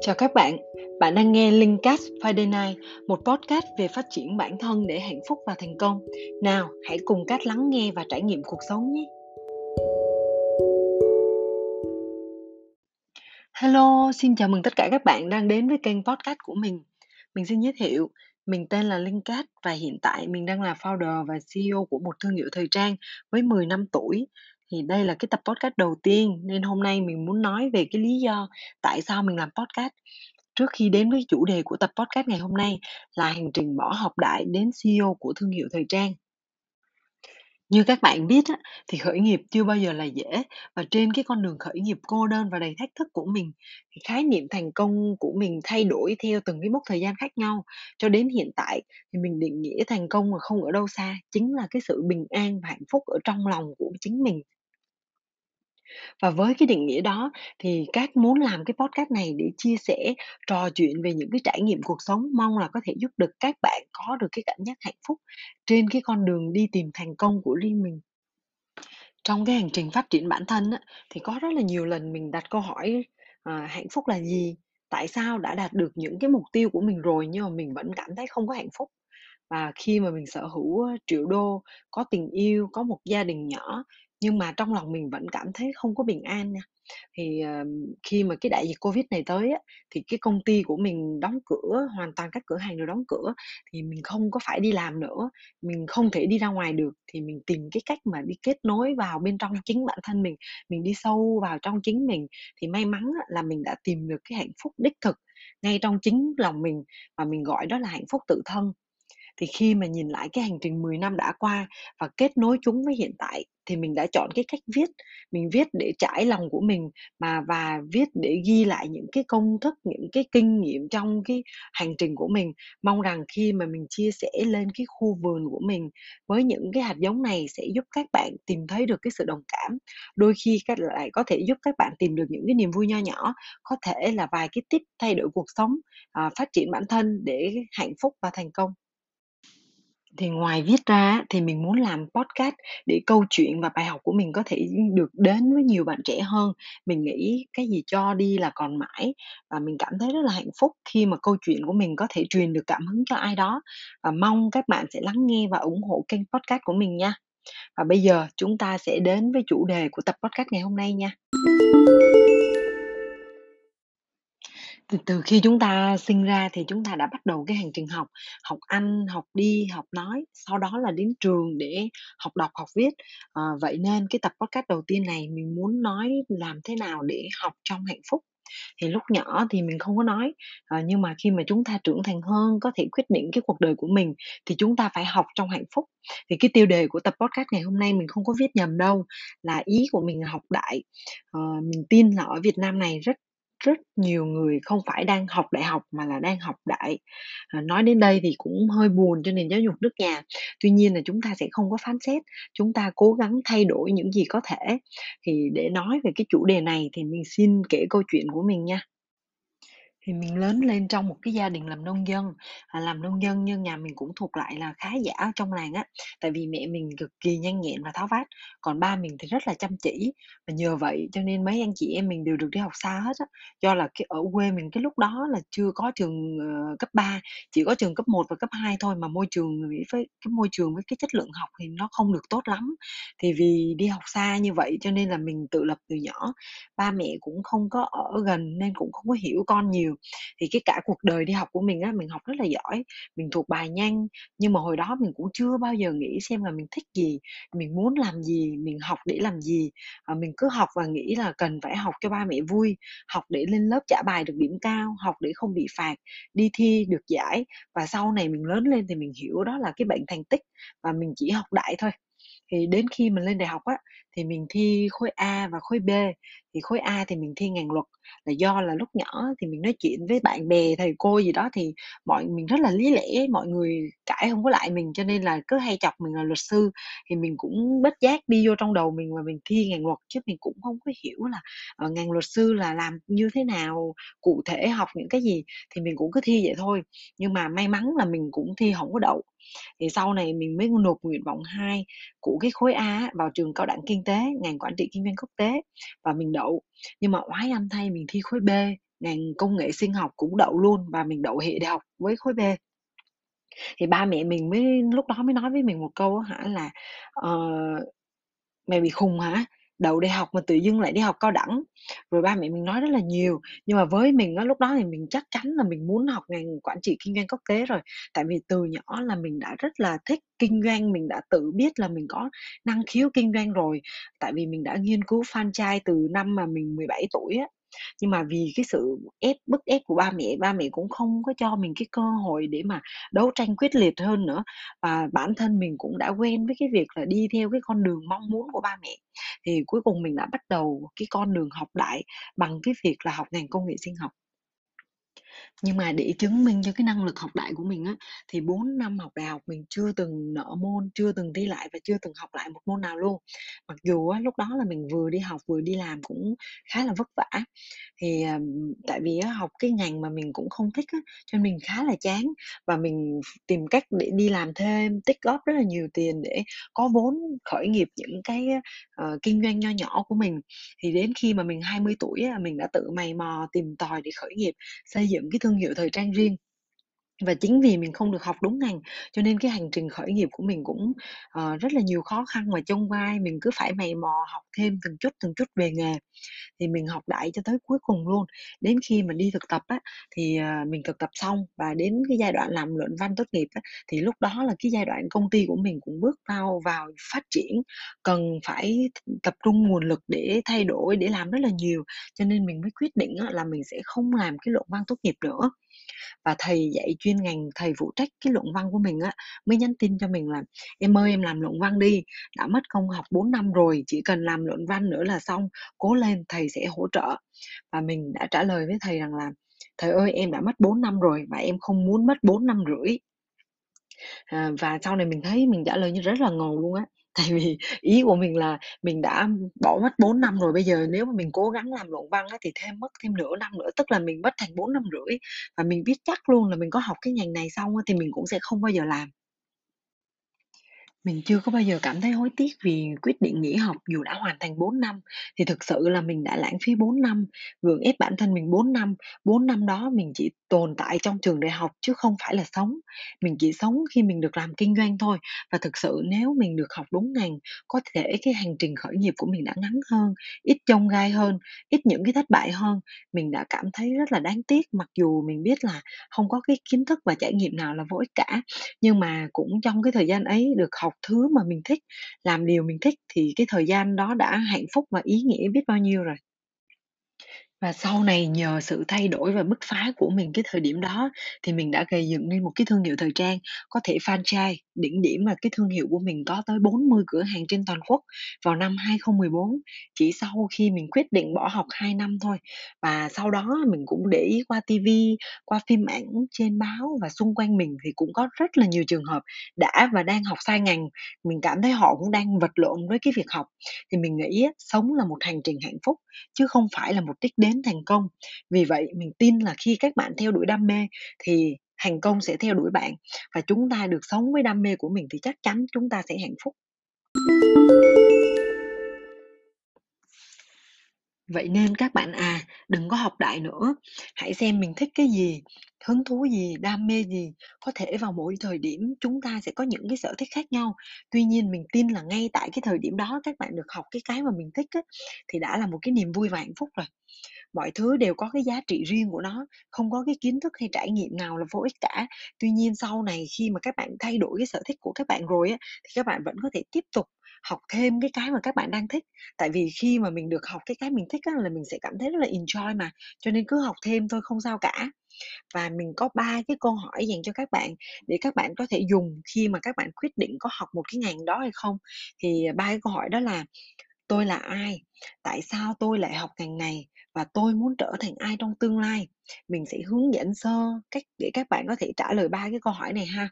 Chào các bạn, bạn đang nghe Linkcast Friday Night, một podcast về phát triển bản thân để hạnh phúc và thành công. Nào, hãy cùng Cát lắng nghe và trải nghiệm cuộc sống nhé. Hello, xin chào mừng tất cả các bạn đang đến với kênh podcast của mình. Mình xin giới thiệu, mình tên là Linh Cát và hiện tại mình đang là founder và CEO của một thương hiệu thời trang với 10 năm tuổi. Thì đây là cái tập podcast đầu tiên nên hôm nay mình muốn nói về cái lý do tại sao mình làm podcast. Trước khi đến với chủ đề của tập podcast ngày hôm nay là hành trình bỏ học đại đến CEO của thương hiệu thời trang. Như các bạn biết á, thì khởi nghiệp chưa bao giờ là dễ và trên cái con đường khởi nghiệp cô đơn và đầy thách thức của mình thì khái niệm thành công của mình thay đổi theo từng cái mốc thời gian khác nhau cho đến hiện tại thì mình định nghĩa thành công mà không ở đâu xa chính là cái sự bình an và hạnh phúc ở trong lòng của chính mình và với cái định nghĩa đó thì Cát muốn làm cái podcast này để chia sẻ, trò chuyện về những cái trải nghiệm cuộc sống, mong là có thể giúp được các bạn có được cái cảm giác hạnh phúc trên cái con đường đi tìm thành công của riêng mình. Trong cái hành trình phát triển bản thân á, thì có rất là nhiều lần mình đặt câu hỏi à, hạnh phúc là gì? Tại sao đã đạt được những cái mục tiêu của mình rồi nhưng mà mình vẫn cảm thấy không có hạnh phúc? Và khi mà mình sở hữu triệu đô, có tình yêu, có một gia đình nhỏ nhưng mà trong lòng mình vẫn cảm thấy không có bình an nha. Thì, ờ, khi mà cái đại dịch Covid này tới á, thì cái công ty của mình đóng cửa, hoàn toàn các cửa hàng đều đóng cửa, thì mình không có phải đi làm nữa, mình không thể đi ra ngoài được, thì mình tìm cái cách mà đi kết nối vào bên trong chính bản thân mình, mình đi sâu vào trong chính mình. Thì may mắn á, là mình đã tìm được cái hạnh phúc đích thực ngay trong chính lòng mình và mình gọi đó là hạnh phúc tự thân. Thì khi mà nhìn lại cái hành trình 10 năm đã qua và kết nối chúng với hiện tại thì mình đã chọn cái cách viết. Mình viết để trải lòng của mình mà và viết để ghi lại những cái công thức, những cái kinh nghiệm trong cái hành trình của mình. Mong rằng khi mà mình chia sẻ lên cái khu vườn của mình với những cái hạt giống này sẽ giúp các bạn tìm thấy được cái sự đồng cảm. Đôi khi các lại có thể giúp các bạn tìm được những cái niềm vui nho nhỏ, có thể là vài cái tip thay đổi cuộc sống, à, phát triển bản thân để hạnh phúc và thành công. Thì ngoài viết ra thì mình muốn làm podcast để câu chuyện và bài học của mình có thể được đến với nhiều bạn trẻ hơn. Mình nghĩ cái gì cho đi là còn mãi và mình cảm thấy rất là hạnh phúc khi mà câu chuyện của mình có thể truyền được cảm hứng cho ai đó và mong các bạn sẽ lắng nghe và ủng hộ kênh podcast của mình nha. Và bây giờ chúng ta sẽ đến với chủ đề của tập podcast ngày hôm nay nha. Từ từ khi chúng ta sinh ra thì chúng ta đã bắt đầu cái hành trình học, học anh học đi, học nói, sau đó là đến trường để học đọc, học viết. à, vậy nên cái tập podcast đầu tiên này mình muốn nói làm thế nào để học trong hạnh phúc. Thì lúc nhỏ thì mình không có nói, à, nhưng mà khi mà chúng ta trưởng thành hơn, có thể quyết định cái cuộc đời của mình thì chúng ta phải học trong hạnh phúc. Thì cái tiêu đề của tập podcast ngày hôm nay mình không có viết nhầm đâu, là ý của mình là học đại. à, mình tin là ở Việt Nam này rất rất nhiều người không phải đang học đại học mà là đang học đại. À, nói đến đây thì cũng hơi buồn cho nền giáo dục nước nhà. Tuy nhiên là chúng ta sẽ không có phán xét, chúng ta cố gắng thay đổi những gì có thể. Thì để nói về cái chủ đề này thì mình xin kể câu chuyện của mình nha. Thì mình lớn lên trong một cái gia đình làm nông dân, à, làm nông dân nhưng nhà mình cũng thuộc lại là khá giả trong làng á, tại vì mẹ mình cực kỳ nhanh nhẹn và tháo vát, còn ba mình thì rất là chăm chỉ. Và nhờ vậy cho nên mấy anh chị em mình đều được đi học xa hết á, do là cái ở quê mình cái lúc đó là chưa có trường, ờ, cấp 3, chỉ có trường cấp 1 và cấp 2 thôi, mà môi trường với cái môi trường với cái chất lượng học thì nó không được tốt lắm. Thì vì đi học xa như vậy cho nên là mình tự lập từ nhỏ, ba mẹ cũng không có ở gần nên cũng không có hiểu con nhiều. Thì cái cả cuộc đời đi học của mình á, mình học rất là giỏi, mình thuộc bài nhanh, nhưng mà hồi đó mình cũng chưa bao giờ nghĩ xem là mình thích gì, mình muốn làm gì, mình học để làm gì. à, mình cứ học và nghĩ là cần phải học cho ba mẹ vui, học để lên lớp trả bài được điểm cao, học để không bị phạt, đi thi được giải. Và sau này mình lớn lên thì mình hiểu đó là cái bệnh thành tích và mình chỉ học đại thôi. Thì đến khi mình lên đại học á, thì mình thi khối A và khối B, thì khối A thì mình thi ngành luật, là do là lúc nhỏ thì mình nói chuyện với bạn bè, thầy cô gì đó thì mọi mình rất là lý lẽ, mọi người cãi không có lại mình, cho nên là cứ hay chọc mình là luật sư. Thì mình cũng bất giác đi vô trong đầu mình và mình thi ngành luật, chứ mình cũng không có hiểu là, ờ, uh, ngành luật sư là làm như thế nào, cụ thể học những cái gì, thì mình cũng cứ thi vậy thôi. Nhưng mà may mắn là mình cũng thi không có đậu. Thì sau này mình mới nộp nguyện vọng 2 của cái khối A vào trường cao đẳng kinh tế, ngành quản trị kinh doanh quốc tế và mình đậu. Nhưng mà oái âm thay mình thi khối B, ngành công nghệ sinh học cũng đậu luôn và mình đậu hệ đại học với khối B. Thì ba mẹ mình mới lúc đó mới nói với mình một câu hả là uh, mày bị khùng hả? Đậu đại học mà tự dưng lại đi học cao đẳng." Rồi ba mẹ mình nói rất là nhiều, nhưng mà với mình á, lúc đó thì mình chắc chắn là mình muốn học ngành quản trị kinh doanh quốc tế rồi. Tại vì từ nhỏ là mình đã rất là thích kinh doanh, mình đã tự biết là mình có năng khiếu kinh doanh rồi. Tại vì mình đã nghiên cứu franchise từ năm mà mình 17 tuổi á. Nhưng mà vì cái sự ép bức ép của ba mẹ, ba mẹ cũng không có cho mình cái cơ hội để mà đấu tranh quyết liệt hơn nữa. Và bản thân mình cũng đã quen với cái việc là đi theo cái con đường mong muốn của ba mẹ. Thì cuối cùng mình đã bắt đầu cái con đường học đại bằng cái việc là học ngành công nghệ sinh học. Nhưng mà để chứng minh cho cái năng lực học đại của mình á, thì 4 năm học đại học mình chưa từng nợ môn, chưa từng thi lại và chưa từng học lại một môn nào luôn. Mặc dù á, lúc đó là mình vừa đi học vừa đi làm cũng khá là vất vả. Thì, ờ, tại vì á, học cái ngành mà mình cũng không thích á, cho nên mình khá là chán và mình tìm cách để đi làm thêm, tích góp rất là nhiều tiền để có vốn khởi nghiệp những cái, uh, kinh doanh nho nhỏ của mình. Thì đến khi mà mình 20 tuổi á, mình đã tự mày mò tìm tòi để khởi nghiệp, xây dựng cái thương hiệu thời trang riêng. Và chính vì mình không được học đúng ngành, cho nên cái hành trình khởi nghiệp của mình cũng, uh, rất là nhiều khó khăn và chông vai mình cứ phải mày mò học thêm từng chút, từng chút về nghề. Thì mình học đại cho tới cuối cùng luôn. Đến khi mà đi thực tập á, thì, uh, mình thực tập xong và đến cái giai đoạn làm luận văn tốt nghiệp á, thì lúc đó là cái giai đoạn công ty của mình cũng bước vào vào phát triển, cần phải tập trung nguồn lực để thay đổi, để làm rất là nhiều. Cho nên mình mới quyết định á, là mình sẽ không làm cái luận văn tốt nghiệp nữa. Và thầy dạy chuyên ngành, thầy phụ trách cái luận văn của mình á, mới nhắn tin cho mình là "Em ơi, em làm luận văn đi, đã mất công học 4 năm rồi, chỉ cần làm luận văn nữa là xong, cố lên, thầy sẽ hỗ trợ." Và mình đã trả lời với thầy rằng là "Thầy ơi, em đã mất 4 năm rồi và em không muốn mất 4 năm rưỡi." À, và sau này mình thấy mình trả lời như rất là ngầu luôn á. Tại vì ý của mình là mình đã bỏ mất 4 năm rồi, bây giờ nếu mà mình cố gắng làm luận văn á, thì thêm mất thêm nửa năm nữa, tức là mình mất thành 4 năm rưỡi. Và mình biết chắc luôn là mình có học cái ngành này xong á, thì mình cũng sẽ không bao giờ làm. Mình chưa có bao giờ cảm thấy hối tiếc vì quyết định nghỉ học dù đã hoàn thành 4 năm, thì thực sự là mình đã lãng phí 4 năm, gượng ép bản thân mình 4 năm. 4 năm đó mình chỉ tồn tại trong trường đại học chứ không phải là sống. Mình chỉ sống khi mình được làm kinh doanh thôi. Và thực sự nếu mình được học đúng ngành, có thể cái hành trình khởi nghiệp của mình đã ngắn hơn, ít chông gai hơn, ít những cái thất bại hơn. Mình đã cảm thấy rất là đáng tiếc mặc dù mình biết là không có cái kiến thức và trải nghiệm nào là vô ích cả. Nhưng mà cũng trong cái thời gian ấy được học thứ mà mình thích, làm điều mình thích thì cái thời gian đó đã hạnh phúc và ý nghĩa biết bao nhiêu rồi. Và sau này nhờ sự thay đổi và bứt phá của mình cái thời điểm đó, thì mình đã gây dựng nên một cái thương hiệu thời trang có thể franchise, đỉnh điểm là cái thương hiệu của mình có tới 40 cửa hàng trên toàn quốc vào năm 2014, chỉ sau khi mình quyết định bỏ học 2 năm thôi. Và sau đó mình cũng để ý qua TV qua phim ảnh, trên báo và xung quanh mình thì cũng có rất là nhiều trường hợp đã và đang học sai ngành. Mình cảm thấy họ cũng đang vật lộn với cái việc học. Thì mình nghĩ sống là một hành trình hạnh phúc chứ không phải là một đích đến thành công. Vì vậy, mình tin là khi các bạn theo đuổi đam mê thì thành công sẽ theo đuổi bạn và chúng ta được sống với đam mê của mình thì chắc chắn chúng ta sẽ hạnh phúc. Vậy nên các bạn à, đừng có học đại nữa, hãy xem mình thích cái gì, hứng thú gì, đam mê gì. Có thể vào mỗi thời điểm chúng ta sẽ có những cái sở thích khác nhau. Tuy nhiên mình tin là ngay tại cái thời điểm đó các bạn được học cái cái mà mình thích á, thì đã là một cái niềm vui và hạnh phúc rồi. Mọi thứ đều có cái giá trị riêng của nó, không có cái kiến thức hay trải nghiệm nào là vô ích cả. Tuy nhiên sau này khi mà các bạn thay đổi cái sở thích của các bạn rồi á, thì các bạn vẫn có thể tiếp tục học thêm cái cái mà các bạn đang thích. Tại vì khi mà mình được học cái cái mình thích á, là mình sẽ cảm thấy rất là enjoy mà, cho nên cứ học thêm thôi không sao cả. Và mình có ba cái câu hỏi dành cho các bạn để các bạn có thể dùng khi mà các bạn quyết định có học một cái ngành đó hay không. Thì ba cái câu hỏi đó là "Tôi là ai? Tại sao tôi lại học ngành này? Và tôi muốn trở thành ai trong tương lai?" Mình sẽ hướng dẫn sơ cách để các bạn có thể trả lời ba cái câu hỏi này ha.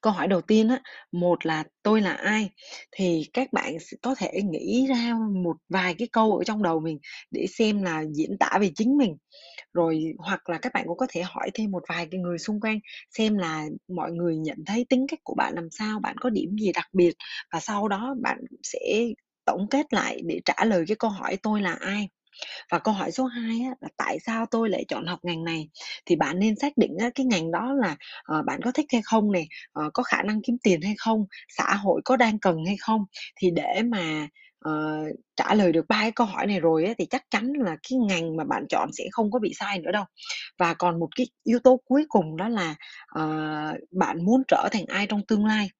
Câu hỏi đầu tiên á, một là "Tôi là ai?" Thì các bạn s có thể nghĩ ra một vài cái câu ở trong đầu mình để xem là diễn tả về chính mình. Rồi hoặc là các bạn cũng có thể hỏi thêm một vài cái người xung quanh xem là mọi người nhận thấy tính cách của bạn làm sao, bạn có điểm gì đặc biệt và sau đó bạn sẽ tổng kết lại để trả lời cái câu hỏi "Tôi là ai?" Và câu hỏi số 2 á, là tại sao tôi lại chọn học ngành này? Thì bạn nên xác định á, cái ngành đó là, ờ, bạn có thích hay không nè, ờ, có khả năng kiếm tiền hay không, xã hội có đang cần hay không. Thì để mà, ờ, trả lời được ba cái câu hỏi này rồi á, thì chắc chắn là cái ngành mà bạn chọn sẽ không có bị sai nữa đâu. Và còn một cái yếu tố cuối cùng đó là, ờ, bạn muốn trở thành ai trong tương lai.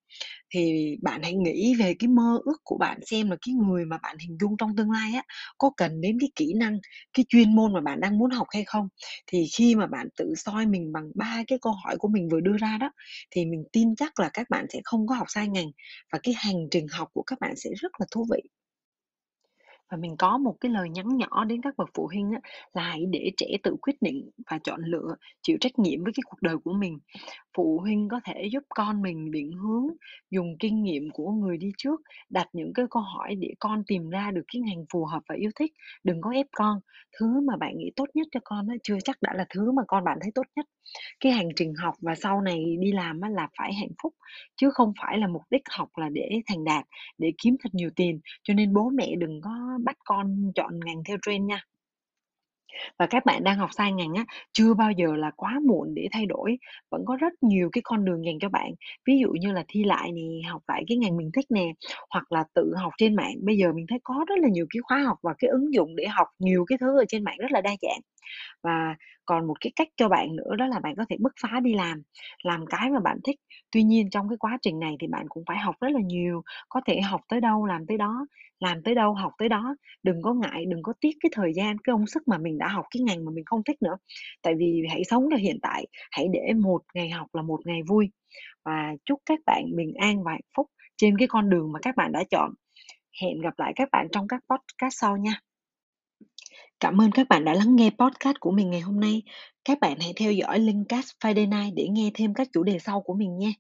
Thì bạn hãy nghĩ về cái mơ ước của bạn xem là cái người mà bạn hình dung trong tương lai á, có cần đến cái kỹ năng, cái chuyên môn mà bạn đang muốn học hay không? Thì khi mà bạn tự soi mình bằng ba cái câu hỏi của mình vừa đưa ra đó, thì mình tin chắc là các bạn sẽ không có học sai ngành và cái hành trình học của các bạn sẽ rất là thú vị. Và mình có một cái lời nhắn nhỏ đến các bậc phụ huynh á, là hãy để trẻ tự quyết định và chọn lựa, chịu trách nhiệm với cái cuộc đời của mình. Phụ huynh có thể giúp con mình định hướng, dùng kinh nghiệm của người đi trước, đặt những cái câu hỏi để con tìm ra được cái ngành phù hợp và yêu thích. Đừng có ép con. Thứ mà bạn nghĩ tốt nhất cho con á, chưa chắc đã là thứ mà con bạn thấy tốt nhất. Cái hành trình học và sau này đi làm á, là phải hạnh phúc, chứ không phải là mục đích học là để thành đạt, để kiếm thật nhiều tiền. Cho nên bố mẹ đừng có bắt con chọn ngành theo trend nha. Và các bạn đang học sai ngành á, chưa bao giờ là quá muộn để thay đổi, vẫn có rất nhiều cái con đường dành cho bạn. Ví dụ như là thi lại nè, học lại cái ngành mình thích nè, hoặc là tự học trên mạng. Bây giờ mình thấy có rất là nhiều cái khóa học và cái ứng dụng để học nhiều cái thứ ở trên mạng rất là đa dạng. Và còn một cái cách cho bạn nữa đó là bạn có thể bứt phá đi làm, làm cái mà bạn thích. Tuy nhiên trong cái quá trình này thì bạn cũng phải học rất là nhiều, có thể học tới đâu làm tới đó, làm tới đâu học tới đó. Đừng có ngại, đừng có tiếc cái thời gian, cái công sức mà mình đã học cái ngành mà mình không thích nữa. Tại vì hãy sống cho hiện tại, hãy để một ngày học là một ngày vui. Và chúc các bạn bình an và hạnh phúc trên cái con đường mà các bạn đã chọn. Hẹn gặp lại các bạn trong các podcast sau nha. Cảm ơn các bạn đã lắng nghe podcast của mình ngày hôm nay. Các bạn hãy theo dõi Linkcast Friday Night để nghe thêm các chủ đề sau của mình nha.